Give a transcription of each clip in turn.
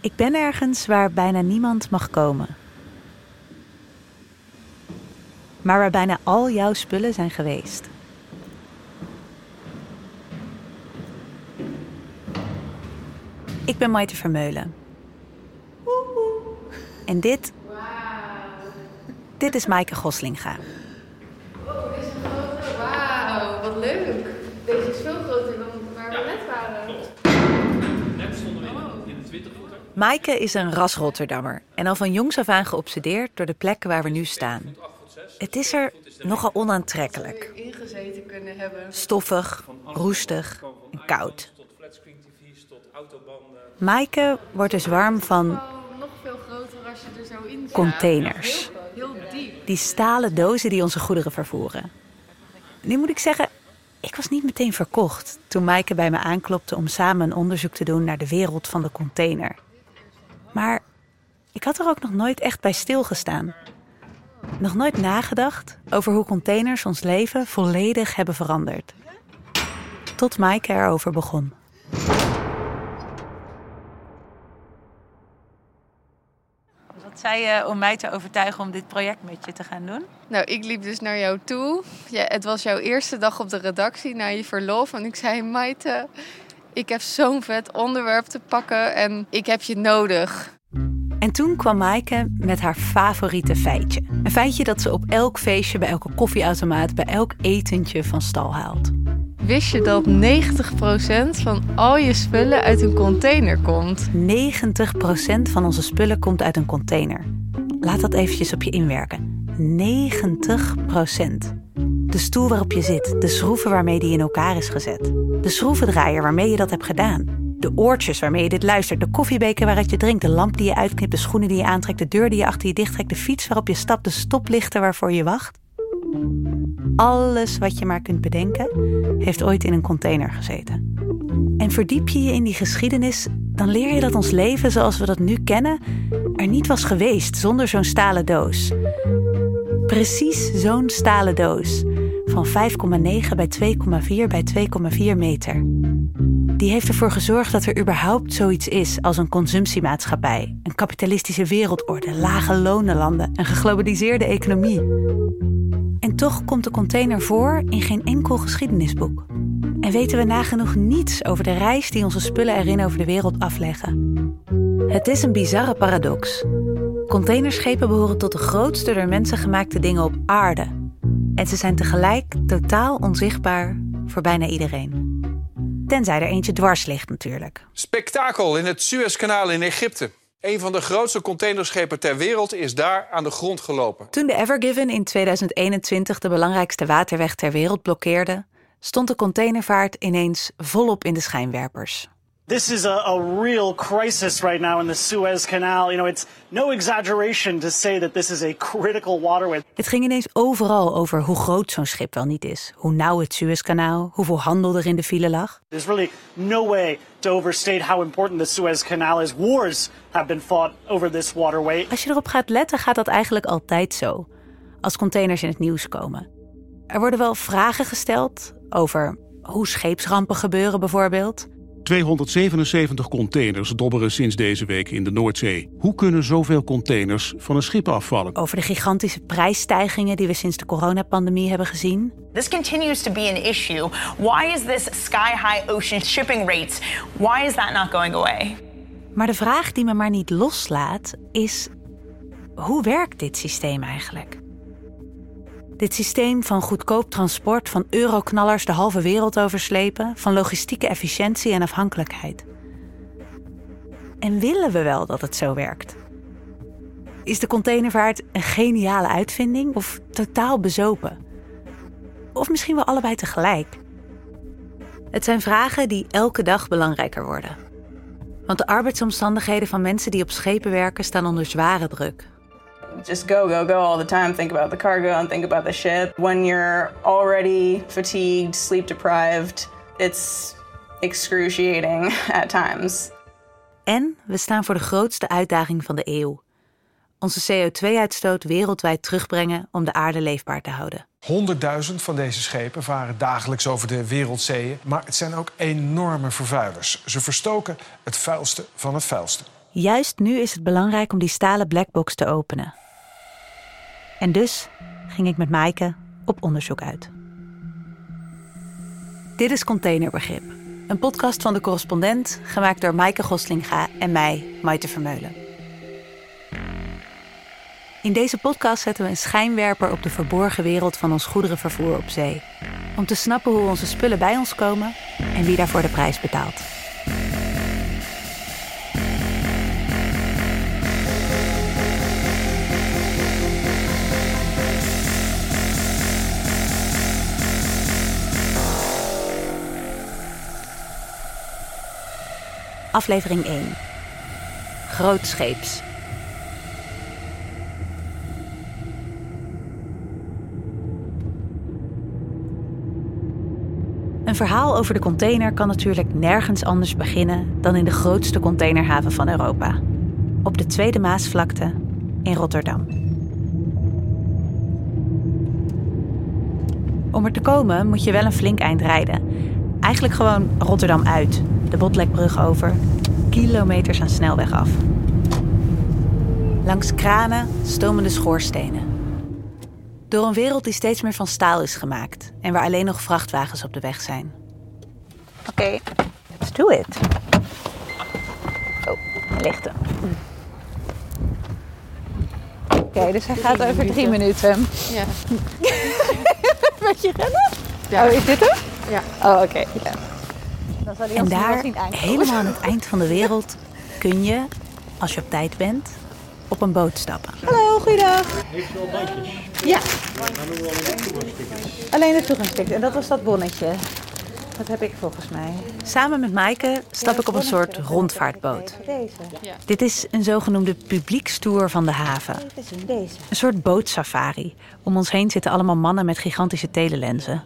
Ik ben ergens waar bijna niemand mag komen. Maar waar bijna al jouw spullen zijn geweest. Ik ben Maite Vermeulen. En dit... Dit is Maaike Goslinga. Oh, dit is een grote. Wauw, wat leuk. Deze is veel groter dan waar we net waren. Net stonden we in de, in de 20 voeter. Maaike is een ras Rotterdammer en al van jongs af aan geobsedeerd door de plek waar we nu staan. Het is er nogal onaantrekkelijk. Ingezeten kunnen hebben. Stoffig, roestig en koud. Tot flatscreen tv's, tot autobanden. Maaike wordt dus warm van nog veel groter als je zo in zit. containers. Heel diep. Die stalen dozen die onze goederen vervoeren. Nu moet ik zeggen, ik was niet meteen verkocht toen Maaike bij me aanklopte om samen een onderzoek te doen naar de wereld van de container. Maar ik had er ook nog nooit echt bij stilgestaan. Nog nooit nagedacht over hoe containers ons leven volledig hebben veranderd. Tot Maaike erover begon. Wat zei je om mij te overtuigen om dit project met je te gaan doen? Nou, ik liep dus naar jou toe. Ja, het was jouw eerste dag op de redactie na je verlof. En ik zei, Maite, ik heb zo'n vet onderwerp te pakken en ik heb je nodig. En toen kwam Maaike met haar favoriete feitje. Een feitje dat ze op elk feestje, bij elke koffieautomaat, bij elk etentje van stal haalt. Wist je dat 90% van al je spullen uit een container komt? 90% van onze spullen komt uit een container. Laat dat eventjes op je inwerken. 90%. De stoel waarop je zit, de schroeven waarmee die in elkaar is gezet. De schroevendraaier waarmee je dat hebt gedaan. De oortjes waarmee je dit luistert, de koffiebeker waaruit je drinkt, de lamp die je uitknipt, de schoenen die je aantrekt, de deur die je achter je dichttrekt, de fiets waarop je stapt, de stoplichten waarvoor je wacht. Alles wat je maar kunt bedenken, heeft ooit in een container gezeten. En verdiep je je in die geschiedenis, dan leer je dat ons leven zoals we dat nu kennen er niet was geweest zonder zo'n stalen doos. Precies zo'n stalen doos van 5,9 bij 2,4 bij 2,4 meter. Die heeft ervoor gezorgd dat er überhaupt zoiets is als een consumptiemaatschappij, een kapitalistische wereldorde, lage lonenlanden, een geglobaliseerde economie. En toch komt de container voor in geen enkel geschiedenisboek. En weten we nagenoeg niets over de reis die onze spullen erin over de wereld afleggen. Het is een bizarre paradox. Containerschepen behoren tot de grootste door mensen gemaakte dingen op aarde. En ze zijn tegelijk totaal onzichtbaar voor bijna iedereen. Tenzij er eentje dwars ligt natuurlijk. Spektakel in het Suezkanaal in Egypte. Een van de grootste containerschepen ter wereld is daar aan de grond gelopen. Toen de Ever Given in 2021 de belangrijkste waterweg ter wereld blokkeerde, stond de containervaart ineens volop in de schijnwerpers. This is a, a real crisis right now in the Suez Canal. You know, it's no exaggeration to say that this is a critical waterway. Het ging ineens overal over hoe groot zo'n schip wel niet is, hoe nauw het Suezkanaal, hoeveel handel er in de file lag. There's really no way to overstate how important the Suez Canal is. Wars have been fought over this waterway. Als je erop gaat letten, gaat dat eigenlijk altijd zo. Als containers in het nieuws komen. Er worden wel vragen gesteld over hoe scheepsrampen gebeuren bijvoorbeeld. 277 containers dobberen sinds deze week in de Noordzee. Hoe kunnen zoveel containers van een schip afvallen? Over de gigantische prijsstijgingen die we sinds de coronapandemie hebben gezien. This continues to be an issue. Why is this sky high ocean shipping rates? Why is that not going away? Maar de vraag die me maar niet loslaat is: hoe werkt dit systeem eigenlijk? Dit systeem van goedkoop transport, van euroknallers de halve wereld overslepen, van logistieke efficiëntie en afhankelijkheid. En willen we wel dat het zo werkt? Is de containervaart een geniale uitvinding of totaal bezopen? Of misschien wel allebei tegelijk? Het zijn vragen die elke dag belangrijker worden. Want de arbeidsomstandigheden van mensen die op schepen werken staan onder zware druk. Just go, go, go all the time. Think about the cargo and think about the ship. When you're already fatigued, sleep deprived, it's excruciating at times. En we staan voor de grootste uitdaging van de eeuw. Onze CO2-uitstoot wereldwijd terugbrengen om de aarde leefbaar te houden. 100.000 van deze schepen varen dagelijks over de wereldzeeën. Maar het zijn ook enorme vervuilers. Ze verstoken het vuilste van het vuilste. Juist nu is het belangrijk om die stalen blackbox te openen. En dus ging ik met Maaike op onderzoek uit. Dit is Containerbegrip, een podcast van de correspondent, gemaakt door Maaike Goslinga en mij, Maite Vermeulen. In deze podcast zetten we een schijnwerper op de verborgen wereld van ons goederenvervoer op zee. Om te snappen hoe onze spullen bij ons komen en wie daarvoor de prijs betaalt. Aflevering 1. Grootscheeps. Een verhaal over de container kan natuurlijk nergens anders beginnen dan in de grootste containerhaven van Europa. Op de Tweede Maasvlakte in Rotterdam. Om er te komen moet je wel een flink eind rijden. Eigenlijk gewoon Rotterdam uit, de Botlekbrug over, kilometers aan snelweg af. Langs kranen stomen de schoorstenen. Door een wereld die steeds meer van staal is gemaakt en waar alleen nog vrachtwagens op de weg zijn. Oké, let's do it. Oh, er. Oké, dus hij gaat over drie minuten. Ja. Beetje rennen? Oh, is dit hem? Ja. Oh, oké. Ja. En daar, helemaal aan het eind van de wereld, kun je, als je op tijd bent, op een boot stappen. Hallo, goeiedag. Heeft wel bandjes. Ja, dan doen we alleen de toegangstickets. alleen de toegangsticket. En dat was dat bonnetje. Dat heb ik volgens mij. Samen met Maaike stap ik op een soort rondvaartboot. Deze. Dit is een zogenoemde publiekstoer van de haven. Dit is deze. Een soort bootsafari. Om ons heen zitten allemaal mannen met gigantische telelenzen.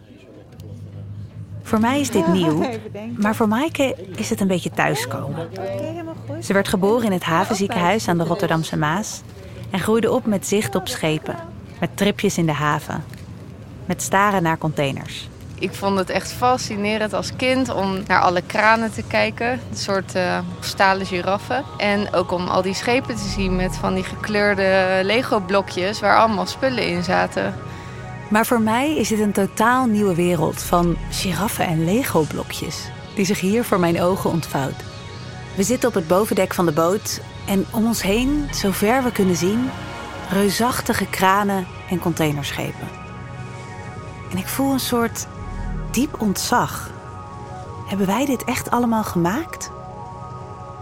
Voor mij is dit nieuw, maar voor Maaike is het een beetje thuiskomen. Oké, helemaal goed. Ze werd geboren in het havenziekenhuis aan de Rotterdamse Maas en groeide op met zicht op schepen, met tripjes in de haven, met staren naar containers. Ik vond het echt fascinerend als kind om naar alle kranen te kijken. Een soort eh, stalen giraffen. En ook om al die schepen te zien met van die gekleurde Lego-blokjes waar allemaal spullen in zaten. Maar voor mij is dit een totaal nieuwe wereld van giraffen en Lego-blokjes, die zich hier voor mijn ogen ontvouwt. We zitten op het bovendek van de boot en om ons heen, zover we kunnen zien, reusachtige kranen en containerschepen. En ik voel een soort diep ontzag. Hebben wij dit echt allemaal gemaakt?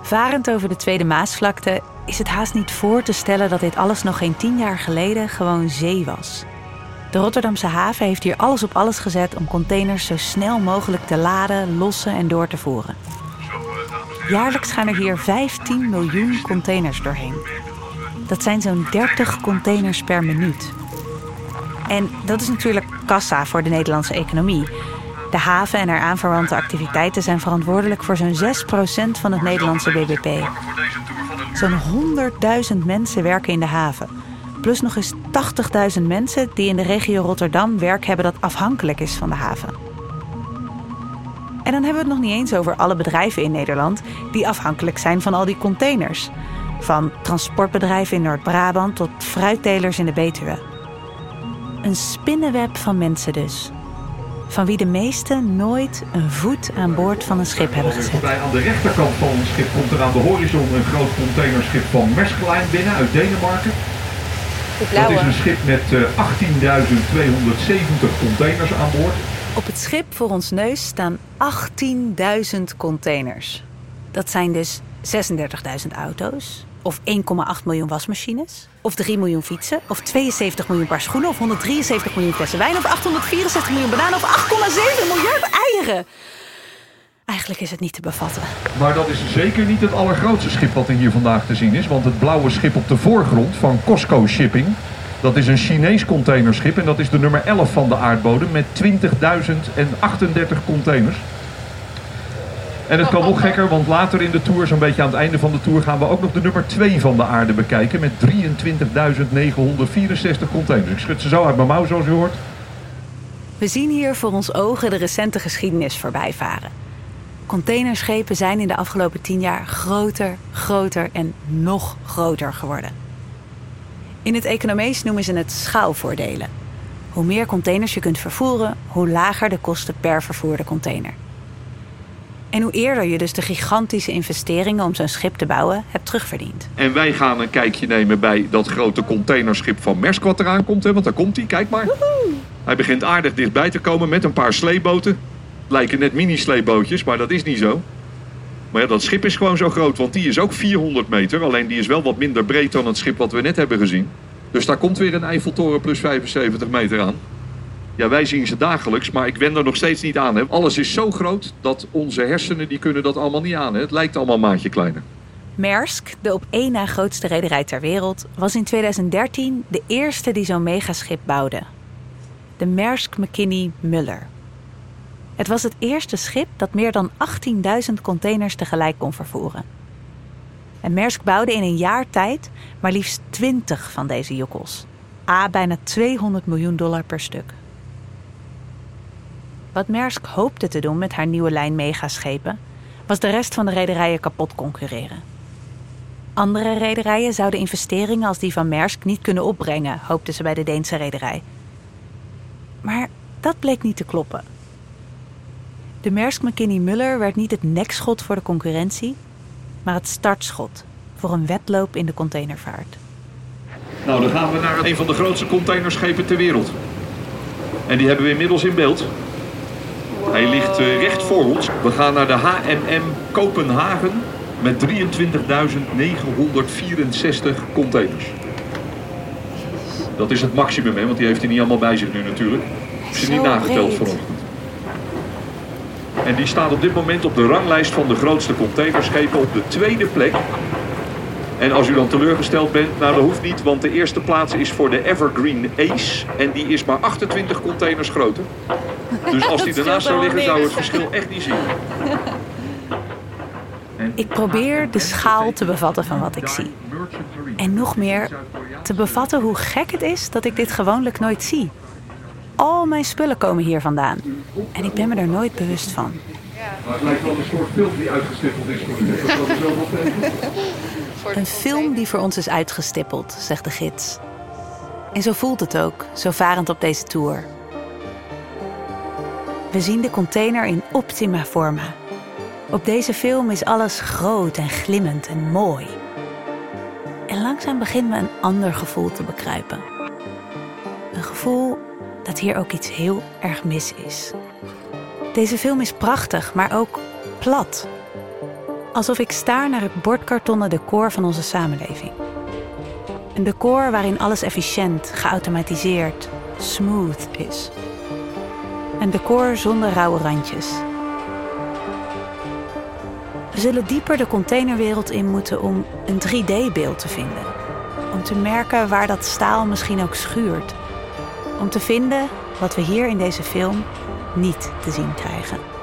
Varend over de Tweede Maasvlakte is het haast niet voor te stellen dat dit alles nog geen tien jaar geleden gewoon zee was. De Rotterdamse haven heeft hier alles op alles gezet om containers zo snel mogelijk te laden, lossen en door te voeren. Jaarlijks gaan er hier 15 miljoen containers doorheen. Dat zijn zo'n 30 containers per minuut. En dat is natuurlijk kassa voor de Nederlandse economie. De haven en haar aanverwante activiteiten zijn verantwoordelijk voor zo'n 6% van het Nederlandse bbp. Zo'n 100.000 mensen werken in de haven. Plus nog eens 80.000 mensen die in de regio Rotterdam werk hebben dat afhankelijk is van de haven. En dan hebben we het nog niet eens over alle bedrijven in Nederland die afhankelijk zijn van al die containers. Van transportbedrijven in Noord-Brabant tot fruittelers in de Betuwe. Een spinnenweb van mensen dus. Van wie de meesten nooit een voet aan boord van een schip hebben gezet. Bij aan de rechterkant van het schip komt er aan de horizon een groot containerschip van Maersk Line binnen uit Denemarken. Dat is een schip met eh, 18.270 containers aan boord. Op het schip voor ons neus staan 18.000 containers. Dat zijn dus 36.000 auto's, of 1,8 miljoen wasmachines, of 3 miljoen fietsen, of 72 miljoen paar schoenen, of 173 miljoen flessen wijn, of 864 miljoen bananen, of 8,7 miljard eieren. Eigenlijk is het niet te bevatten. Maar dat is zeker niet het allergrootste schip wat er hier vandaag te zien is. Want het blauwe schip op de voorgrond van Costco Shipping... dat is een Chinees containerschip en dat is de nummer 11 van de aardbodem... met 20.038 containers. En het kan nog gekker, want later in de tour, zo'n beetje aan het einde van de tour... gaan we ook nog de nummer 2 van de aarde bekijken... met 23.964 containers. Ik schud ze zo uit mijn mouw, zoals u hoort. We zien hier voor ons ogen de recente geschiedenis voorbij varen. Containerschepen zijn in de afgelopen tien jaar groter, groter en nog groter geworden. In het economees noemen ze het schaalvoordelen. Hoe meer containers je kunt vervoeren, hoe lager de kosten per vervoerde container. En hoe eerder je dus de gigantische investeringen om zo'n schip te bouwen hebt terugverdiend. En wij gaan een kijkje nemen bij dat grote containerschip van Maersk wat eraan komt. Hè? Want daar komt hij, kijk maar. Hij begint aardig dichtbij te komen met een paar sleeboten. Lijken net mini-sleebootjes, maar dat is niet zo. Maar ja, dat schip is gewoon zo groot, want die is ook 400 meter. Alleen die is wel wat minder breed dan het schip wat we net hebben gezien. Dus daar komt weer een Eiffeltoren plus 75 meter aan. Ja, wij zien ze dagelijks, maar ik wen er nog steeds niet aan. Hè. Alles is zo groot dat onze hersenen die kunnen dat allemaal niet aan. Hè. Het lijkt allemaal een maatje kleiner. Maersk, de op één na grootste rederij ter wereld, was in 2013 de eerste die zo'n megaschip bouwde. De Maersk McKinney Muller. Het was het eerste schip dat meer dan 18.000 containers tegelijk kon vervoeren. En Maersk bouwde in een jaar tijd maar liefst 20 van deze jokkels. A, bijna 200 miljoen dollar per stuk. Wat Maersk hoopte te doen met haar nieuwe lijn megaschepen, was de rest van de rederijen kapot concurreren. Andere rederijen zouden investeringen als die van Maersk niet kunnen opbrengen, hoopten ze bij de Deense rederij. Maar dat bleek niet te kloppen. De Maersk McKinney Muller werd niet het nekschot voor de concurrentie, maar het startschot voor een wedloop in de containervaart. Nou, dan gaan we naar een van de grootste containerschepen ter wereld. En die hebben we inmiddels in beeld. Hij ligt uh, recht voor ons. We gaan naar de HMM Kopenhagen met 23.964 containers. Dat is het maximum, hè, want die heeft hij niet allemaal bij zich nu natuurlijk. Is niet nageteld vanochtend. En die staat op dit moment op de ranglijst van de grootste containerschepen op de tweede plek. En als u dan teleurgesteld bent, nou dat hoeft niet, want de eerste plaats is voor de Evergreen Ace. En die is maar 28 containers groter. Dus als die ernaast zou liggen, zou het verschil echt niet zien. Ik probeer de schaal te bevatten van wat ik zie. En nog meer, te bevatten hoe gek het is dat ik dit gewoonlijk nooit zie. Al mijn spullen komen hier vandaan. En ik ben me er nooit bewust van. Maar het lijkt wel een soort film die uitgestippeld is voor de Een film die voor ons is uitgestippeld, zegt de gids. En zo voelt het ook, zo varend op deze tour. We zien de container in optima forma. Op deze film is alles groot en glimmend en mooi. En langzaam begint me een ander gevoel te bekruipen. Een gevoel dat hier ook iets heel erg mis is. Deze film is prachtig, maar ook plat. Alsof ik staar naar het bordkartonnen decor van onze samenleving. Een decor waarin alles efficiënt, geautomatiseerd, smooth is. Een decor zonder rauwe randjes. We zullen dieper de containerwereld in moeten om een 3D-beeld te vinden. Om te merken waar dat staal misschien ook schuurt. Om te vinden wat we hier in deze film niet te zien krijgen.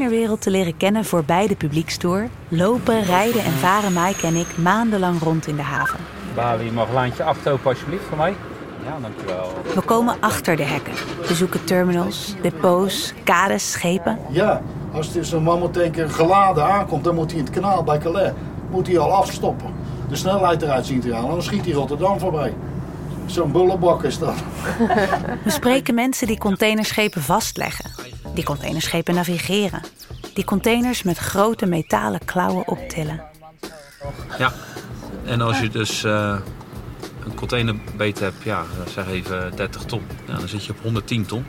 Containerwereld te leren kennen voorbij de publiekstoer, lopen, rijden en varen Mike en ik maandenlang rond in de haven. Bali, mag lijntje achterlopen alsjeblieft voor mij? Ja, dankjewel. We komen achter de hekken, bezoeken terminals, depots, kades, schepen. Ja, als er zo'n mammotanker geladen aankomt, dan moet hij in het kanaal bij Calais moet hij al afstoppen. De snelheid eruit zien te halen, dan schiet hij Rotterdam voorbij. Zo'n bullebak is dat. We spreken mensen die containerschepen vastleggen, die containerschepen navigeren, die containers met grote metalen klauwen optillen. Ja, en als je dus uh, een containerbeet hebt, ja, zeg even 30 ton, ja, dan zit je op 110 ton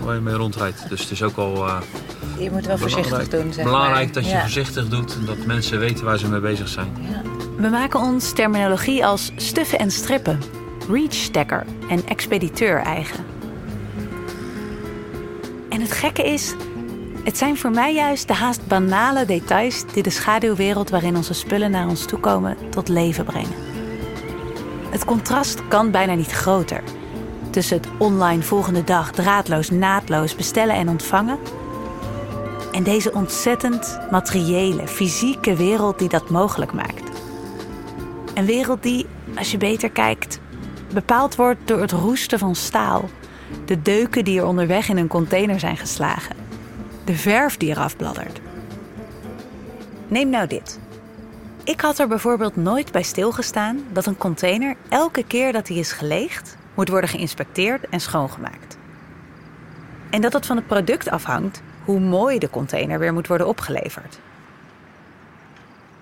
waar je mee rondrijdt. Dus het is ook al. Uh, je moet wel voorzichtig doen. Zeg belangrijk maar. dat je ja. voorzichtig doet en dat mensen weten waar ze mee bezig zijn. Ja. We maken ons terminologie als stuffen en strippen, reachstacker en expediteur eigen. Gekke is, het zijn voor mij juist de haast banale details die de schaduwwereld waarin onze spullen naar ons toe komen tot leven brengen. Het contrast kan bijna niet groter. Tussen het online volgende dag draadloos, naadloos bestellen en ontvangen. En deze ontzettend materiële, fysieke wereld die dat mogelijk maakt. Een wereld die, als je beter kijkt, bepaald wordt door het roesten van staal. De deuken die er onderweg in een container zijn geslagen. De verf die eraf bladdert. Neem nou dit. Ik had er bijvoorbeeld nooit bij stilgestaan dat een container elke keer dat hij is geleegd moet worden geïnspecteerd en schoongemaakt. En dat het van het product afhangt hoe mooi de container weer moet worden opgeleverd.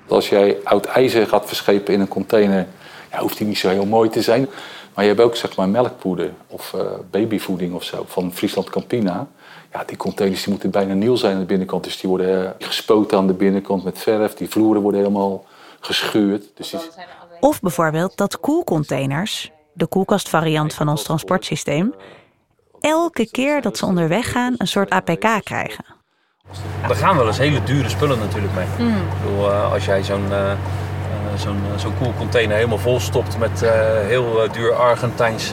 Als jij oud ijzer gaat verschepen in een container, ja, hoeft die niet zo heel mooi te zijn. Maar je hebt ook zeg maar melkpoeder of uh, babyvoeding of zo van Friesland Campina. Ja, die containers die moeten bijna nieuw zijn aan de binnenkant. Dus die worden uh, gespoten aan de binnenkant met verf. Die vloeren worden helemaal gescheurd. Dus die... Of bijvoorbeeld dat koelcontainers, de koelkastvariant van ons transportsysteem, elke keer dat ze onderweg gaan een soort APK krijgen. Er gaan wel eens hele dure spullen natuurlijk mee. Hmm. Ik bedoel, uh, als jij zo'n uh, zo'n zo'n koelcontainer helemaal vol stopt met uh, heel duur Argentijns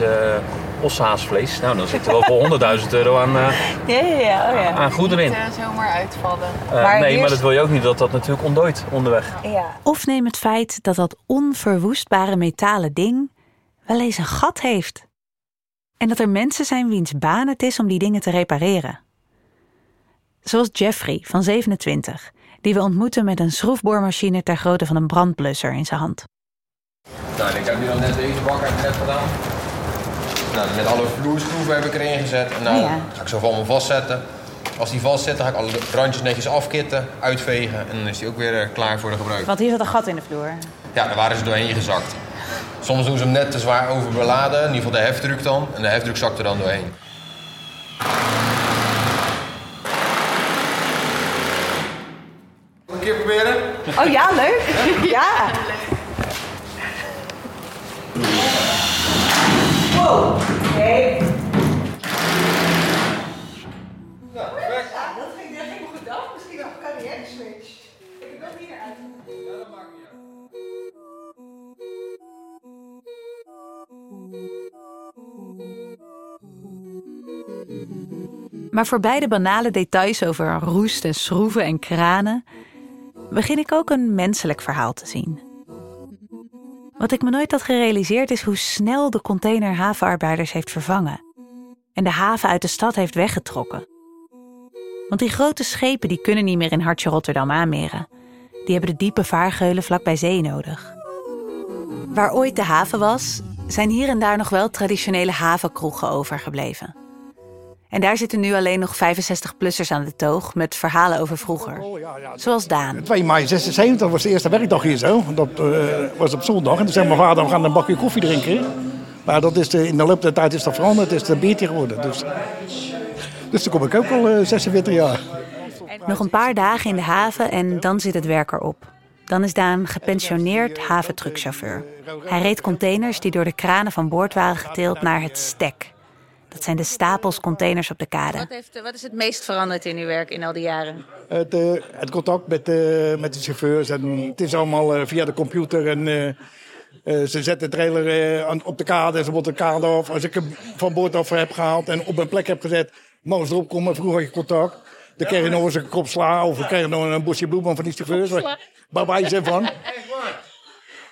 oshaasvlees, nou dan zit er wel voor 100.000 euro aan, ja, ja, ja. Oh, ja. aan goederen in. Niet zomaar uitvallen. Maar nee, maar dat wil je ook niet dat dat natuurlijk ontdooit onderweg. Ja. Of neem het feit dat dat onverwoestbare metalen ding wel eens een gat heeft. En dat er mensen zijn wiens baan het is om die dingen te repareren. Zoals Jeffrey van 27, die we ontmoeten met een schroefboormachine ter grootte van een brandblusser in zijn hand. Nou, ik heb nu al net deze bak net gedaan. Nou, met alle vloerschroeven heb ik erin gezet. En nou ja. ga ik zo allemaal vastzetten. Als die vast zit, dan ga ik alle randjes netjes afkitten, uitvegen. En dan is die ook weer eh, klaar voor de gebruik. Want hier zat een gat in de vloer. Ja, daar waren ze doorheen gezakt. Soms doen ze hem net te zwaar overbeladen, in ieder geval de heftruck dan. En de heftruck zakt er dan doorheen. Een keer proberen? Oh ja, leuk. Ja. Wow. Oké. Ja, perfect. dat ging helemaal goed af. Misschien nog een carrière switch. Ik heb hier uit. Ja, dat maakt niet uit. Maar voor beide banale details over roest en schroeven en kranen begin ik ook een menselijk verhaal te zien. Wat ik me nooit had gerealiseerd is hoe snel de container havenarbeiders heeft vervangen en de haven uit de stad heeft weggetrokken. Want die grote schepen die kunnen niet meer in hartje Rotterdam aanmeren. Die hebben de diepe vaargeulen vlak bij zee nodig. Waar ooit de haven was, zijn hier en daar nog wel traditionele havenkroegen overgebleven. En daar zitten nu alleen nog 65-plussers aan de toog met verhalen over vroeger. Zoals Daan. 2 mei 76 was de eerste werkdag hier zo. Dat eh, was op zondag. En toen zei mijn vader, we gaan een bakje koffie drinken. Maar dat is de, in de loop der tijd is dat veranderd. Het is een biertje geworden. Dus, dus toen kom ik ook al eh, 46 jaar. Nog een paar dagen in de haven en dan zit het werk erop. Dan is Daan gepensioneerd haventruckchauffeur. Hij reed containers die door de kranen van boord waren getild naar het stek. Dat zijn de stapels containers op de kade. Wat, heeft, wat is het meest veranderd in uw werk in al die jaren? Het, eh, het contact met, eh, met de chauffeurs. En het is allemaal eh, via de computer. En, eh, eh, ze zetten de trailer eh, aan- op de kade en ze moeten de kade af. Als ik hem van boord af heb gehaald en op een plek heb gezet, mogen ze erop komen. Vroeger had je contact. Dan kreeg je nog eens een kop sla of dan kreeg je nog een bosje bloemen van die chauffeurs. Waar wij zijn van.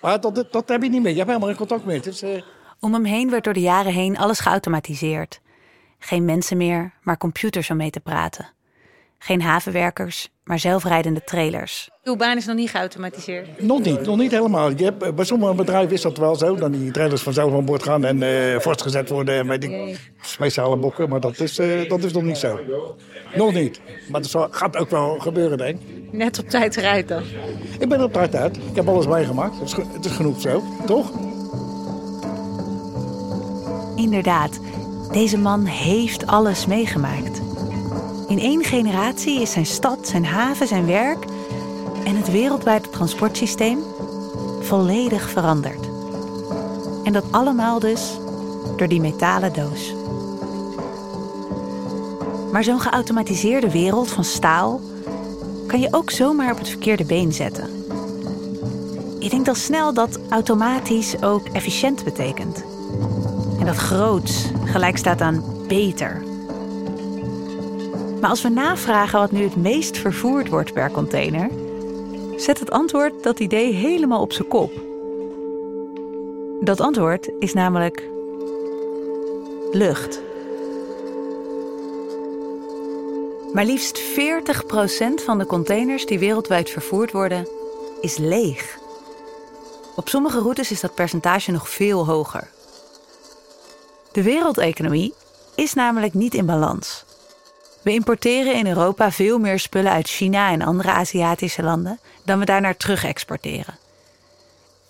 Maar dat, heb je niet meer. Je hebt helemaal geen contact meer. Eh, Om hem heen werd door de jaren heen alles geautomatiseerd. Geen mensen meer, maar computers om mee te praten. Geen havenwerkers, maar zelfrijdende trailers. Uw baan is nog niet geautomatiseerd. Nog niet, nog niet helemaal. Je hebt, bij sommige bedrijven is dat wel zo, dat die trailers vanzelf aan boord gaan en eh vastgezet worden met die speciale bokken. Maar dat is, eh, dat is nog niet zo. Nog niet. Maar dat zal- gaat ook wel gebeuren, denk ik. Net op tijd rijdt dan. Ik ben er op tijd uit. Ik heb alles meegemaakt. Het is, het is genoeg zo, toch? Inderdaad, deze man heeft alles meegemaakt. In één generatie is zijn stad, zijn haven, zijn werk en het wereldwijde transportsysteem volledig veranderd. En dat allemaal dus door die metalen doos. Maar zo'n geautomatiseerde wereld van staal kan je ook zomaar op het verkeerde been zetten. Je denkt al snel dat automatisch ook efficiënt betekent. Dat groots gelijk staat aan beter. Maar als we navragen wat nu het meest vervoerd wordt per container, zet het antwoord dat idee helemaal op zijn kop. Dat antwoord is namelijk lucht. Maar liefst 40% van de containers die wereldwijd vervoerd worden, is leeg. Op sommige routes is dat percentage nog veel hoger. De wereldeconomie is namelijk niet in balans. We importeren in Europa veel meer spullen uit China en andere Aziatische landen dan we daarnaar terug exporteren.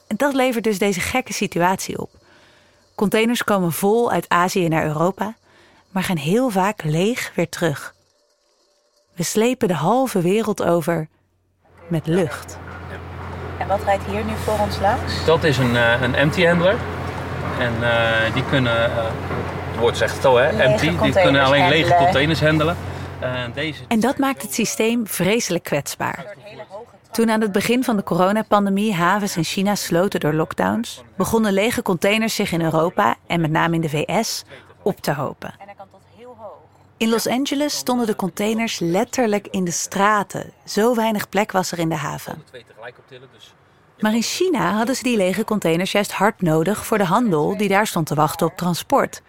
En dat levert dus deze gekke situatie op. Containers komen vol uit Azië naar Europa, maar gaan heel vaak leeg weer terug. We slepen de halve wereld over met lucht. En wat rijdt hier nu voor ons langs? Dat is een, eh, een empty handler. En eh, die kunnen, eh, het woord zegt het al hè, Lege empty. Die kunnen alleen lege containers handelen. En deze En dat maakt het systeem vreselijk kwetsbaar. Toen aan het begin van de coronapandemie havens in China sloten door lockdowns, begonnen lege containers zich in Europa en met name in de VS op te hopen. In Los Angeles stonden de containers letterlijk in de straten. Zo weinig plek was er in de haven. Maar in China hadden ze die lege containers juist hard nodig voor de handel die daar stond te wachten op transport.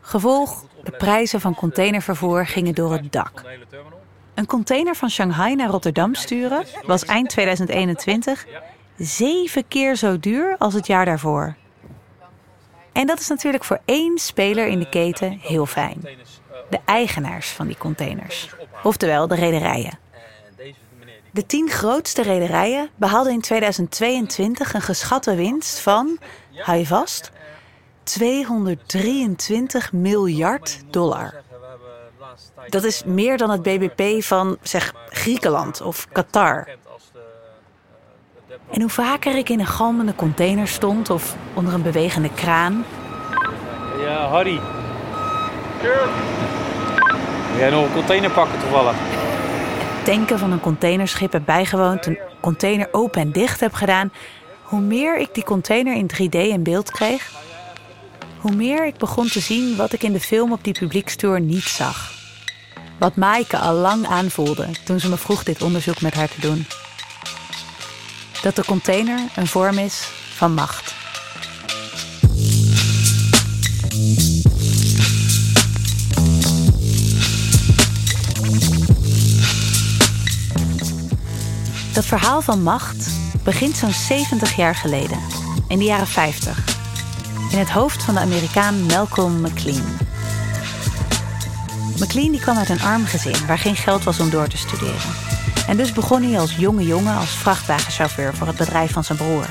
Gevolg, de prijzen van containervervoer gingen door het dak. Een container van Shanghai naar Rotterdam sturen was eind 2021 zeven keer zo duur als het jaar daarvoor. En dat is natuurlijk voor één speler in de keten heel fijn. De eigenaars van die containers. Oftewel de rederijen. De tien grootste rederijen behaalden in 2022 een geschatte winst van, hou je vast, 223 miljard dollar. Dat is meer dan het BBP van, zeg, Griekenland of Qatar. En hoe vaker ik in een galmende container stond of onder een bewegende kraan, Ja, Harry. Wil jij nog een container pakken toevallig? Tanken van een containerschip heb bijgewoond, een container open en dicht heb gedaan, hoe meer ik die container in 3D in beeld kreeg, hoe meer ik begon te zien wat ik in de film op die publiekstour niet zag. Wat Maaike al lang aanvoelde toen ze me vroeg dit onderzoek met haar te doen. Dat de container een vorm is van macht. Dat verhaal van macht begint zo'n 70 jaar geleden, in de jaren 50, in het hoofd van de Amerikaan Malcolm McLean. McLean die kwam uit een arm gezin waar geen geld was om door te studeren. En dus begon hij als jonge jongen als vrachtwagenchauffeur voor het bedrijf van zijn broer.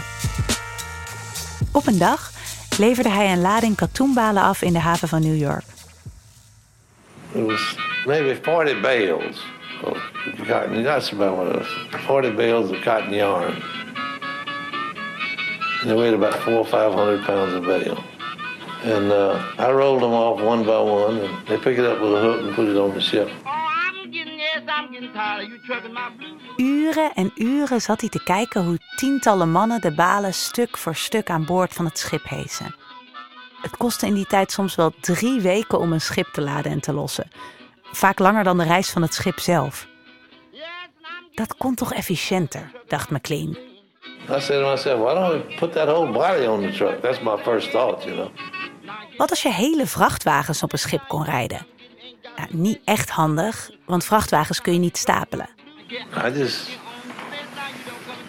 Op een dag leverde hij een lading katoenbalen af in de haven van New York. It was maybe 40 bales of cotton. About what it was. 40 bales of cotton yarn. And they weighed about four or 500 pounds a bale. And uh, I rolled them off one by one, and they pick it up with a hook and put it on the ship. Uren en uren zat hij te kijken hoe tientallen mannen de balen stuk voor stuk aan boord van het schip hezen. Het kostte in die tijd soms wel drie weken om een schip te laden en te lossen. Vaak langer dan de reis van het schip zelf. Dat kon toch efficiënter, dacht McLean. I said to myself, why don't we put that whole body on the truck? That's my first thought, you know. Wat als je hele vrachtwagens op een schip kon rijden? Nou, niet echt handig, want vrachtwagens kun je niet stapelen. I just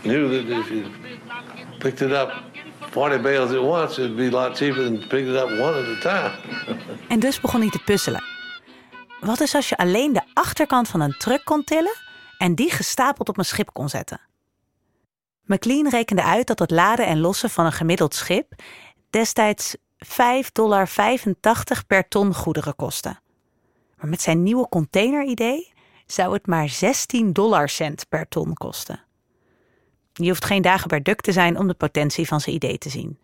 knew that if you picked it up 40 bales at once, it'd be a lot cheaper than picking it up one at a time. En dus begon hij te puzzelen. Wat is als je alleen de achterkant van een truck kon tillen en die gestapeld op een schip kon zetten? McLean rekende uit dat het laden en lossen van een gemiddeld schip destijds 5,85 dollar per ton goederen kostte. Maar met zijn nieuwe containeridee zou het maar 16 dollar cent per ton kosten. Je hoeft geen dagen duk te zijn om de potentie van zijn idee te zien.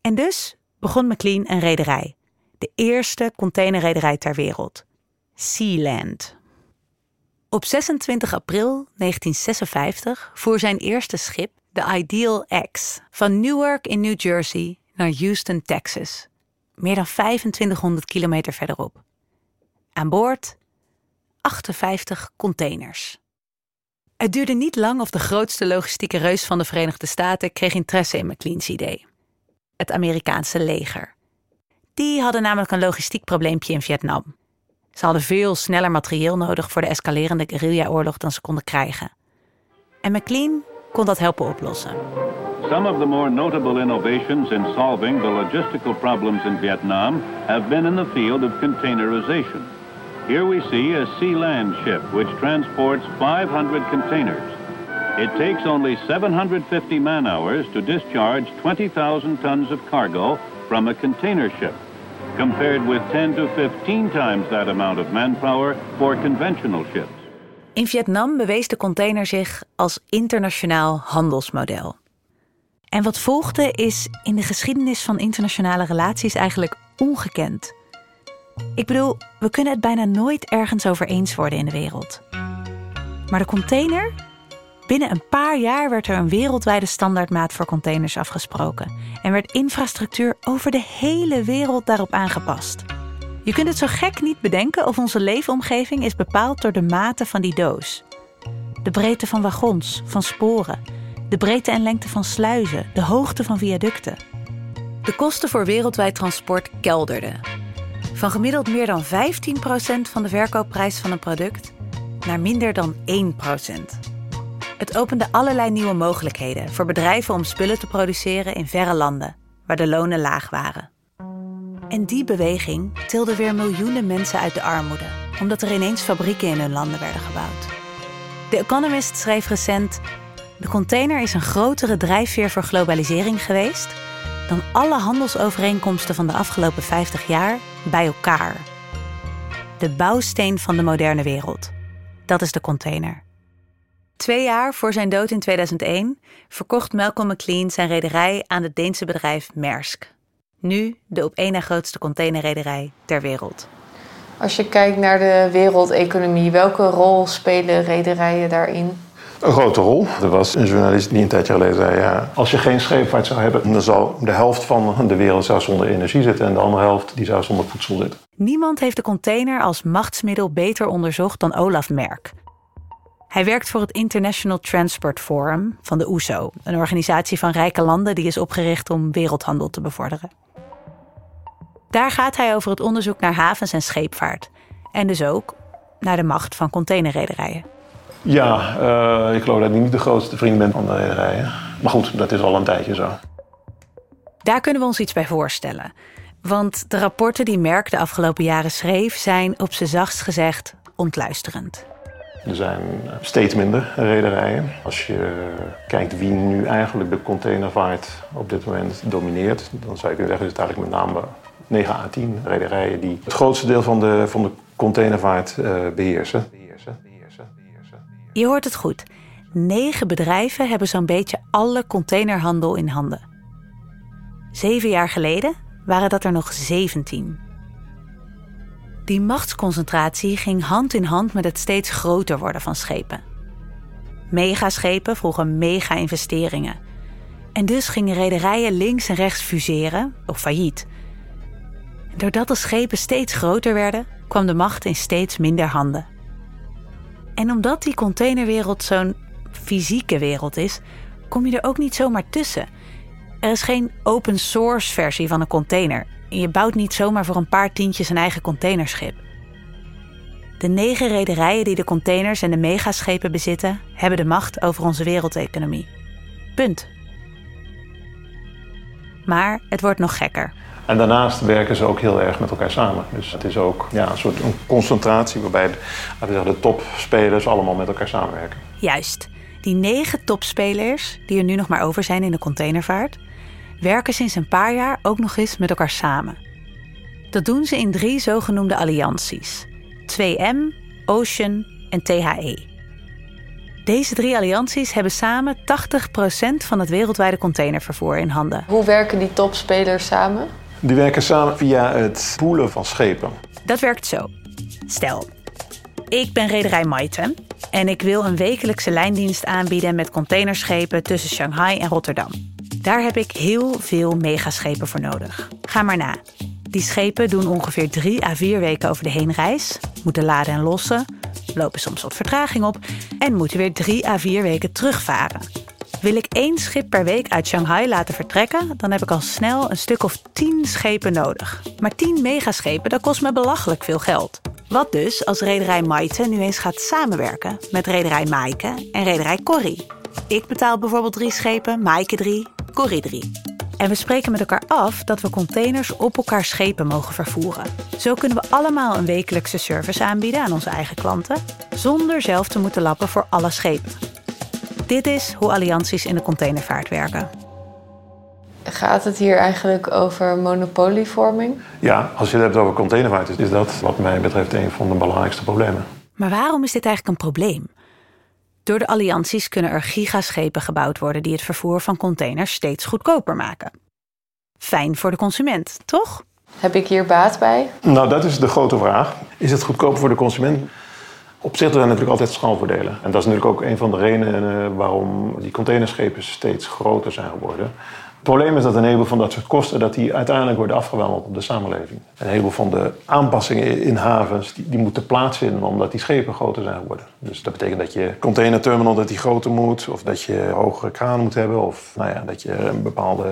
En dus begon McLean een rederij. De eerste containerrederij ter wereld. Sealand. Op 26 april 1956 voer zijn eerste schip, de Ideal X, van Newark in New Jersey naar Houston, Texas, meer dan 2500 kilometer verderop. Aan boord 58 containers. Het duurde niet lang of de grootste logistieke reus van de Verenigde Staten kreeg interesse in McLean's idee. Het Amerikaanse leger. Die hadden namelijk een logistiek probleempje in Vietnam. Ze hadden veel sneller materieel nodig voor de escalerende guerrillaoorlog dan ze konden krijgen. En McLean kon dat helpen oplossen. Some of the more notable innovations in solving the logistical problems in Vietnam have been in the field of containerization. Here we see a sea-land ship which transports 500 containers. It takes only 750 man-hours to discharge 20,000 tons of cargo from a container ship, compared with 10 to 15 times that amount of manpower for conventional ships. In Vietnam bewees de container zich als internationaal handelsmodel. En wat volgde is in de geschiedenis van internationale relaties eigenlijk ongekend. Ik bedoel, we kunnen het bijna nooit ergens over eens worden in de wereld. Maar de container? Binnen een paar jaar werd er een wereldwijde standaardmaat voor containers afgesproken en werd infrastructuur over de hele wereld daarop aangepast. Je kunt het zo gek niet bedenken of onze leefomgeving is bepaald door de maten van die doos. De breedte van wagons, van sporen, de breedte en lengte van sluizen, de hoogte van viaducten. De kosten voor wereldwijd transport kelderden. Van gemiddeld meer dan 15% van de verkoopprijs van een product naar minder dan 1%. Het opende allerlei nieuwe mogelijkheden voor bedrijven om spullen te produceren in verre landen, waar de lonen laag waren. En die beweging tilde weer miljoenen mensen uit de armoede, omdat er ineens fabrieken in hun landen werden gebouwd. The Economist schreef recent: De container is een grotere drijfveer voor globalisering geweest dan alle handelsovereenkomsten van de afgelopen 50 jaar bij elkaar. De bouwsteen van de moderne wereld. Dat is de container. Twee jaar voor zijn dood in 2001 verkocht Malcolm McLean zijn rederij aan het Deense bedrijf Maersk. Nu de op één na grootste containerrederij ter wereld. Als je kijkt naar de wereldeconomie, welke rol spelen rederijen daarin? Een grote rol. Er was een journalist die een tijdje geleden zei: ja, als je geen scheepvaart zou hebben, dan zou de helft van de wereld zou zonder energie zitten en de andere helft die zou zonder voedsel zitten. Niemand heeft de container als machtsmiddel beter onderzocht dan Olaf Merck. Hij werkt voor het International Transport Forum van de OESO, een organisatie van rijke landen die is opgericht om wereldhandel te bevorderen. Daar gaat hij over het onderzoek naar havens en scheepvaart. En dus ook naar de macht van containerrederijen. Ja, uh, ik geloof dat ik niet de grootste vriend ben van de rederijen. Maar goed, dat is al een tijdje zo. Daar kunnen we ons iets bij voorstellen. Want de rapporten die Merck de afgelopen jaren schreef... zijn op z'n zachtst gezegd ontluisterend. Er zijn steeds minder rederijen. Als je kijkt wie nu eigenlijk de containervaart op dit moment domineert... dan zou je kunnen zeggen, is het eigenlijk met name 9 à 10 rederijen... die het grootste deel van de, van de containervaart uh, beheersen. Je hoort het goed. Negen bedrijven hebben zo'n beetje alle containerhandel in handen. Zeven jaar geleden waren dat er nog 17. Die machtsconcentratie ging hand in hand met het steeds groter worden van schepen. Megaschepen vroegen mega-investeringen. En dus gingen rederijen links en rechts fuseren, of failliet. Doordat de schepen steeds groter werden, kwam de macht in steeds minder handen. En omdat die containerwereld zo'n fysieke wereld is, kom je er ook niet zomaar tussen. Er is geen open source versie van een container. En je bouwt niet zomaar voor een paar tientjes een eigen containerschip. De negen rederijen die de containers en de megaschepen bezitten, hebben de macht over onze wereldeconomie. Punt. Maar het wordt nog gekker. En daarnaast werken ze ook heel erg met elkaar samen. Dus het is ook ja, een soort een concentratie waarbij de, de topspelers allemaal met elkaar samenwerken. Juist. Die negen topspelers, die er nu nog maar over zijn in de containervaart, werken sinds een paar jaar ook nog eens met elkaar samen. Dat doen ze in drie zogenoemde allianties: 2M, Ocean en THE. Deze drie allianties hebben samen 80% van het wereldwijde containervervoer in handen. Hoe werken die topspelers samen? Die werken samen via het poelen van schepen. Dat werkt zo. Stel, ik ben rederij Maiten en ik wil een wekelijkse lijndienst aanbieden met containerschepen tussen Shanghai en Rotterdam. Daar heb ik heel veel megaschepen voor nodig. Ga maar na. Die schepen doen ongeveer drie à vier weken over de heenreis, moeten laden en lossen, lopen soms wat vertraging op en moeten weer drie à vier weken terugvaren. Wil ik één schip per week uit Shanghai laten vertrekken, dan heb ik al snel een stuk of tien schepen nodig. Maar tien megaschepen, dat kost me belachelijk veel geld. Wat dus als rederij Maite nu eens gaat samenwerken met rederij Maaike en rederij Corrie? Ik betaal bijvoorbeeld drie schepen, Maaike drie, Corrie drie. En we spreken met elkaar af dat we containers op elkaar schepen mogen vervoeren. Zo kunnen we allemaal een wekelijkse service aanbieden aan onze eigen klanten, zonder zelf te moeten lappen voor alle schepen. Dit is hoe allianties in de containervaart werken. Gaat het hier eigenlijk over monopolievorming? Ja, als je het hebt over containervaart, is dat wat mij betreft een van de belangrijkste problemen. Maar waarom is dit eigenlijk een probleem? Door de allianties kunnen er gigaschepen gebouwd worden die het vervoer van containers steeds goedkoper maken. Fijn voor de consument, toch? Heb ik hier baat bij? Nou, dat is de grote vraag. Is het goedkoper voor de consument? Op zich zijn er natuurlijk altijd schaalvoordelen. En dat is natuurlijk ook een van de redenen eh, waarom die containerschepen steeds groter zijn geworden. Het probleem is dat een heleboel van dat soort kosten dat die uiteindelijk worden afgewandeld op de samenleving. Een heleboel van de aanpassingen in havens die, die moeten plaatsvinden omdat die schepen groter zijn geworden. Dus dat betekent dat je containerterminal dat die groter moet, of dat je hogere kraan moet hebben, of nou ja, dat je bepaalde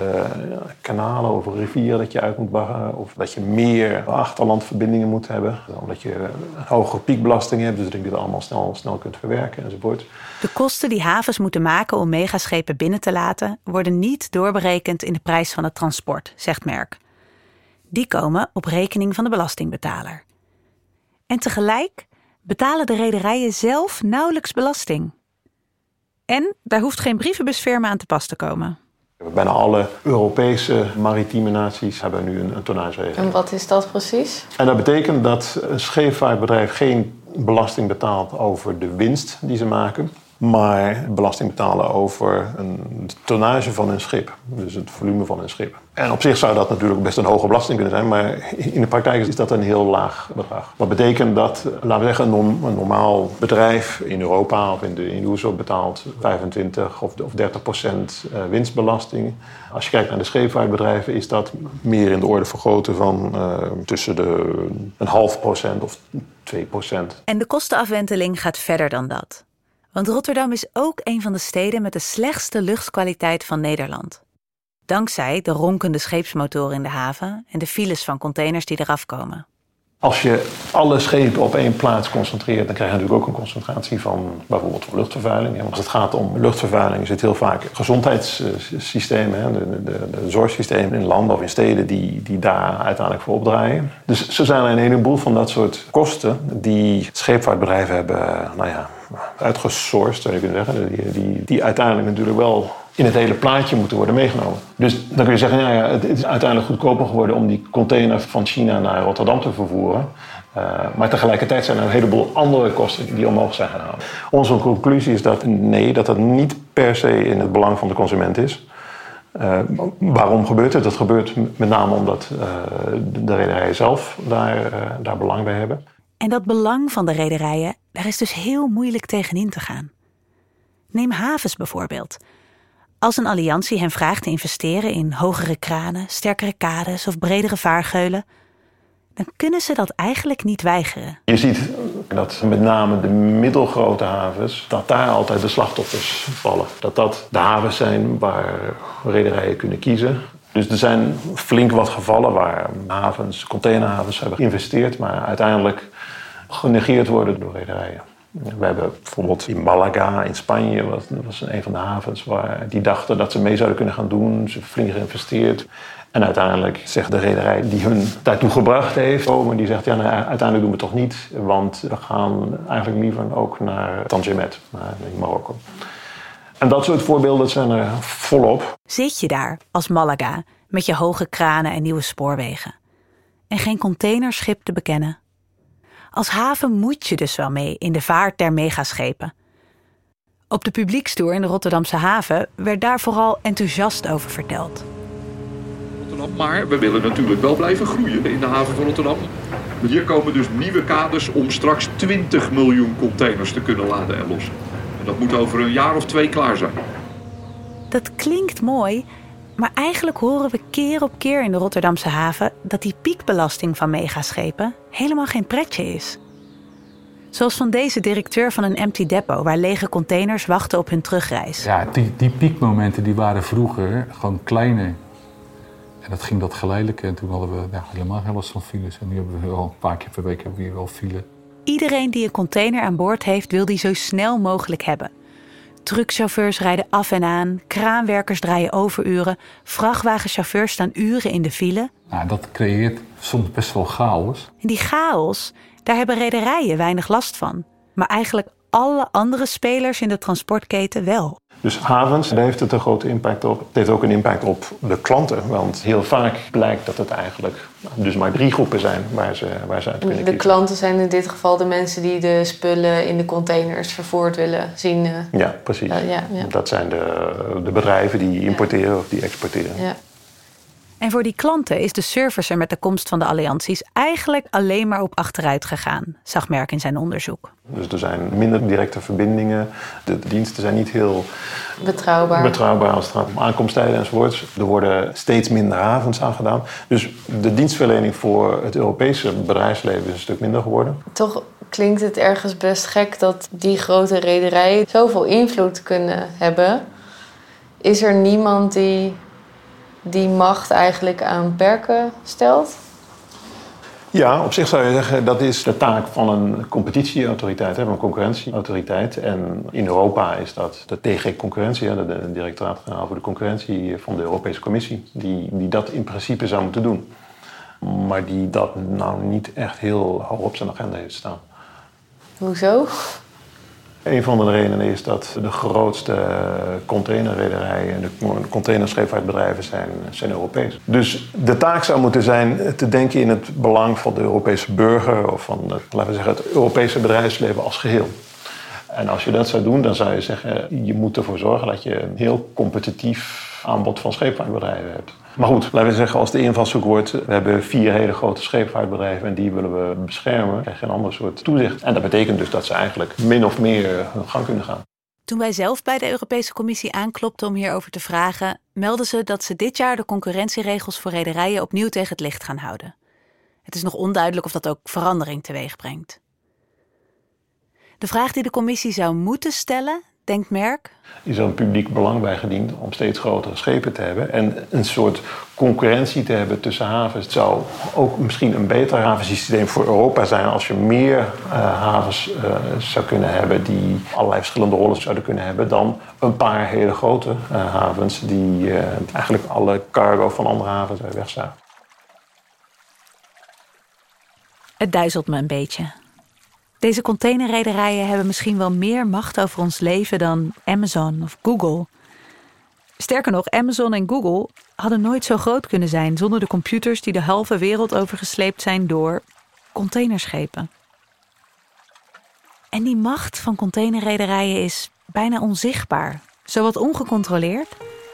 ja, kanalen of een rivier dat je uit moet baggen, of dat je meer achterlandverbindingen moet hebben, omdat je een hogere piekbelasting hebt, dus dat je het allemaal snel, snel kunt verwerken enzovoort. De kosten die havens moeten maken om megaschepen binnen te laten, worden niet doorberekend in de prijs van het transport, zegt Merck. Die komen op rekening van de belastingbetaler. En tegelijk betalen de rederijen zelf nauwelijks belasting. En daar hoeft geen brievenbusfirma aan te pas te komen. Bijna alle Europese maritieme naties hebben nu een, een tonnageregeling. En wat is dat precies? En dat betekent dat een scheepvaartbedrijf geen belasting betaalt over de winst die ze maken, maar belasting betalen over een tonnage van hun schip. Dus het volume van hun schip. En op zich zou dat natuurlijk best een hoge belasting kunnen zijn, maar in de praktijk is dat een heel laag bedrag. Wat betekent dat, laten we zeggen, een, normaal bedrijf in Europa of in de, in betaalt 25 of, of 30 procent eh, winstbelasting. Als je kijkt naar de scheepvaartbedrijven, is dat meer in de orde van van uh, tussen de een half procent of 2 procent. En de kostenafwenteling gaat verder dan dat. Want Rotterdam is ook een van de steden met de slechtste luchtkwaliteit van Nederland. Dankzij de ronkende scheepsmotoren in de haven en de files van containers die eraf komen. Als je alle schepen op één plaats concentreert, dan krijg je natuurlijk ook een concentratie van bijvoorbeeld luchtvervuiling. Als het gaat om luchtvervuiling, het heel vaak gezondheidssystemen, de, de, de zorgsystemen in landen of in steden die, die daar uiteindelijk voor opdraaien. Dus zo zijn een heleboel van dat soort kosten die scheepvaartbedrijven hebben nou ja, uitgesourced, zou je kunnen zeggen. Die, die, die uiteindelijk natuurlijk wel in het hele plaatje moeten worden meegenomen. Dus dan kun je zeggen, nou ja, het is uiteindelijk goedkoper geworden om die container van China naar Rotterdam te vervoeren. Uh, maar tegelijkertijd zijn er een heleboel andere kosten die omhoog zijn gegaan. Onze conclusie is dat nee, dat dat niet per se in het belang van de consument is. Uh, waarom gebeurt het? Dat gebeurt met name omdat uh, de rederijen zelf daar, daar belang bij hebben. En dat belang van de rederijen, daar is dus heel moeilijk tegenin te gaan. Neem havens bijvoorbeeld. Als een alliantie hen vraagt te investeren in hogere kranen, sterkere kades of bredere vaargeulen, dan kunnen ze dat eigenlijk niet weigeren. Je ziet dat met name de middelgrote havens, dat daar altijd de slachtoffers vallen. Dat dat de havens zijn waar rederijen kunnen kiezen. Dus er zijn flink wat gevallen waar havens, containerhavens hebben geïnvesteerd, maar uiteindelijk genegeerd worden door rederijen. We hebben bijvoorbeeld in Malaga in Spanje, dat was een van de havens, waar die dachten dat ze mee zouden kunnen gaan doen. Ze flink geïnvesteerd. En uiteindelijk zegt de rederij die hun daartoe gebracht heeft, oh, die zegt ja, nou, uiteindelijk doen we het toch niet, want we gaan eigenlijk liever ook naar Tangimet, naar Marokko. En dat soort voorbeelden zijn er volop. Zit je daar als Malaga met je hoge kranen en nieuwe spoorwegen en geen containerschip te bekennen? Als haven moet je dus wel mee in de vaart der megaschepen. Op de publiekstoer in de Rotterdamse haven werd daar vooral enthousiast over verteld. Maar we willen natuurlijk wel blijven groeien in de haven van Rotterdam. Hier komen dus nieuwe kaders om straks 20 miljoen containers te kunnen laden en lossen. En dat moet over een jaar of twee klaar zijn. Dat klinkt mooi, Maar eigenlijk horen we keer op keer in de Rotterdamse haven dat die piekbelasting van megaschepen helemaal geen pretje is. Zoals van deze directeur van een empty depot waar lege containers wachten op hun terugreis. Ja, die, die piekmomenten die waren vroeger gewoon kleiner. En dat ging dat geleidelijk. En toen hadden we ja, helemaal geen last van files. En nu hebben we wel een paar keer per week hebben we hier wel file. Iedereen die een container aan boord heeft, wil die zo snel mogelijk hebben. Truckchauffeurs rijden af en aan, kraanwerkers draaien overuren, vrachtwagenchauffeurs staan uren in de file. Nou, dat creëert soms best wel chaos. En die chaos, daar hebben rederijen weinig last van. Maar eigenlijk alle andere spelers in de transportketen wel. Dus havens, daar heeft het een grote impact op. Het heeft ook een impact op de klanten. Want heel vaak blijkt dat het eigenlijk dus maar drie groepen zijn waar ze, waar ze uit kunnen De kiezen. klanten zijn in dit geval de mensen die de spullen in de containers vervoerd willen zien. eh. Ja, precies. Ja, ja, ja. Dat zijn de, de bedrijven die importeren of die exporteren. Ja. En voor die klanten is de service er met de komst van de allianties eigenlijk alleen maar op achteruit gegaan, zag Merck in zijn onderzoek. Dus er zijn minder directe verbindingen. De diensten zijn niet heel Betrouwbaar. betrouwbaar als het gaat om aankomsttijden enzovoorts. Er worden steeds minder havens aangedaan. Dus de dienstverlening voor het Europese bedrijfsleven is een stuk minder geworden. Toch klinkt het ergens best gek dat die grote rederijen zoveel invloed kunnen hebben. Is er niemand die die macht eigenlijk aan perken stelt? Ja, op zich zou je zeggen dat is de taak van een competitieautoriteit, van een concurrentieautoriteit. En in Europa is dat de DG Concurrentie, de Directoraat-Generaal voor de Concurrentie van de Europese Commissie, die, die dat in principe zou moeten doen. Maar die dat nou niet echt heel hoog op zijn agenda heeft staan. Hoezo? Een van de redenen is dat de grootste containerrederijen en de containerscheepvaartbedrijven zijn, zijn Europees. Dus de taak zou moeten zijn te denken in het belang van de Europese burger of van laten we zeggen, het Europese bedrijfsleven als geheel. En als je dat zou doen, dan zou je zeggen, je moet ervoor zorgen dat je een heel competitief aanbod van scheepvaartbedrijven hebt. Maar goed, laten we zeggen, als de invalshoek wordt, we hebben vier hele grote scheepvaartbedrijven en die willen we beschermen, krijg je een ander soort toezicht. En dat betekent dus dat ze eigenlijk min of meer hun gang kunnen gaan. Toen wij zelf bij de Europese Commissie aanklopten om hierover te vragen, meldden ze dat ze dit jaar de concurrentieregels voor rederijen opnieuw tegen het licht gaan houden. Het is nog onduidelijk of dat ook verandering teweeg brengt. De vraag die de commissie zou moeten stellen, denkt Merck, is er een publiek belang bij gediend om steeds grotere schepen te hebben. En een soort concurrentie te hebben tussen havens. Het zou ook misschien een beter havensysteem voor Europa zijn als je meer uh, havens uh, zou kunnen hebben die allerlei verschillende rollen zouden kunnen hebben dan een paar hele grote uh, havens die eigenlijk alle cargo van andere havens wegzagen. Het duizelt me een beetje. Deze containerrederijen hebben misschien wel meer macht over ons leven dan Amazon of Google. Sterker nog, Amazon en Google hadden nooit zo groot kunnen zijn zonder de computers die de halve wereld overgesleept zijn door containerschepen. En die macht van containerrederijen is bijna onzichtbaar, zowat ongecontroleerd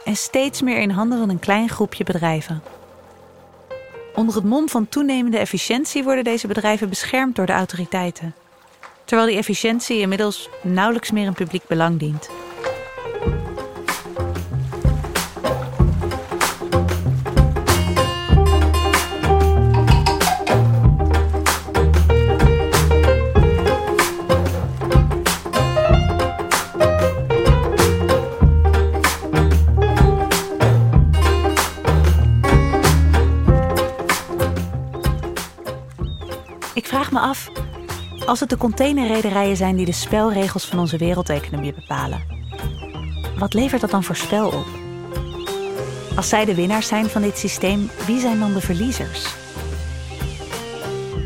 en steeds meer in handen van een klein groepje bedrijven. Onder het mom van toenemende efficiëntie worden deze bedrijven beschermd door de autoriteiten terwijl die efficiëntie inmiddels nauwelijks meer een publiek belang dient. Als het de containerrederijen zijn die de spelregels van onze wereldeconomie bepalen. Wat levert dat dan voor spel op? Als zij de winnaars zijn van dit systeem, wie zijn dan de verliezers?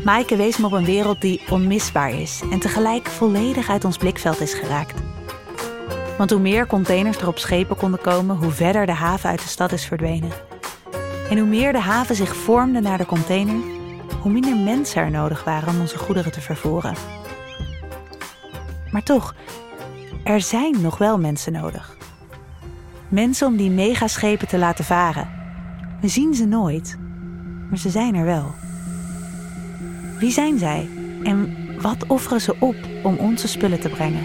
Maaike wees me op een wereld die onmisbaar is en tegelijk volledig uit ons blikveld is geraakt. Want hoe meer containers er op schepen konden komen, hoe verder de haven uit de stad is verdwenen. En hoe meer de haven zich vormde naar de container, hoe minder mensen er nodig waren om onze goederen te vervoeren. Maar toch, er zijn nog wel mensen nodig. Mensen om die megaschepen te laten varen. We zien ze nooit, maar ze zijn er wel. Wie zijn zij en wat offeren ze op om onze spullen te brengen?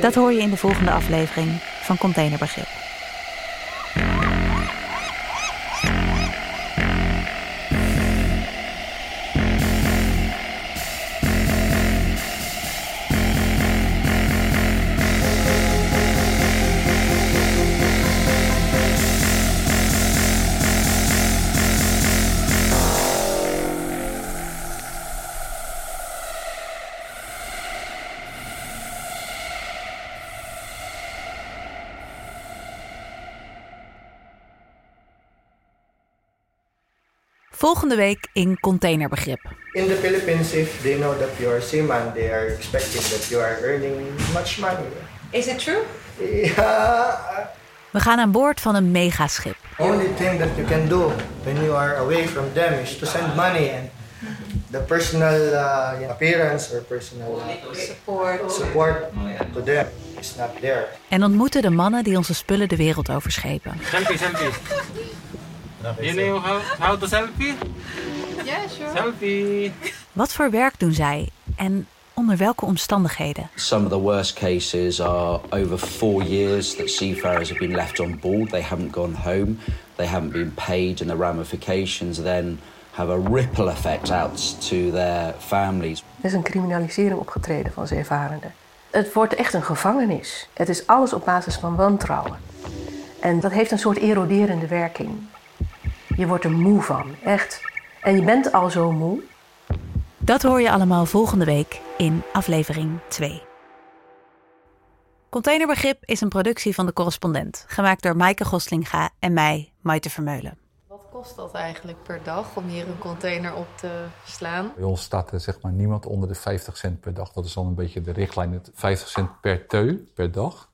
Dat hoor je in de volgende aflevering van Containerbegrip. Volgende week in Containerbegrip. In the Philippines, if they know that you are a seaman, they are expecting that you are earning much money. Is it true? Yeah. We gaan aan boord van een megaschip. The only thing that you can do when you are away from them is to send money and the personal uh, appearance or personal uh, Support. support to them is not there. En ontmoeten de mannen die onze spullen de wereld overschepen. You know how, how to selfie? Yeah, sure. Selfie. Wat voor werk doen zij en onder welke omstandigheden? Some of the worst cases are over four years that seafarers have been left on board. They haven't gone home. They haven't been paid, and the ramifications then have a ripple effect out to their families. Er is een criminalisering opgetreden van zeevarenden. Het wordt echt een gevangenis. Het is alles op basis van wantrouwen. En dat heeft een soort eroderende werking. Je wordt er moe van, echt. En je bent al zo moe. Dat hoor je allemaal volgende week in aflevering 2. Containerbegrip is een productie van de correspondent, gemaakt door Maaike Goslinga en mij, Maite Vermeulen. Wat kost dat eigenlijk per dag om hier een container op te slaan? Bij ons staat er zeg maar niemand onder de 50 cent per dag. Dat is dan een beetje de richtlijn. Het 50 cent per teu per dag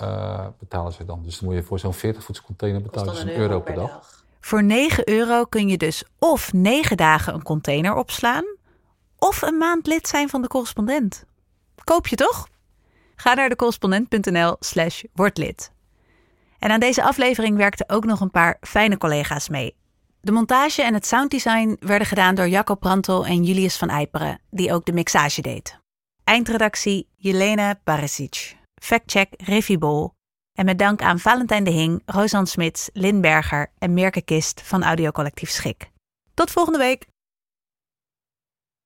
eh, betalen ze dan. Dus dan moet je voor zo'n 40 voets container betalen. Dus een euro per dag. Voor 9 euro kun je dus of 9 dagen een container opslaan, of een maand lid zijn van de correspondent. Koop je toch? Ga naar decorrespondent.nl slash wordlid. En aan deze aflevering werkten ook nog een paar fijne collega's mee. De montage en het sounddesign werden gedaan door Jacco Prantel en Julius van Eiperen, die ook de mixage deed. Eindredactie Jelena Barisic. Factcheck Riffy Bol. En met dank aan Valentijn de Hing, Rosan Smits, Lin Berger en Mirke Kist van Audiocollectief Schik. Tot volgende week!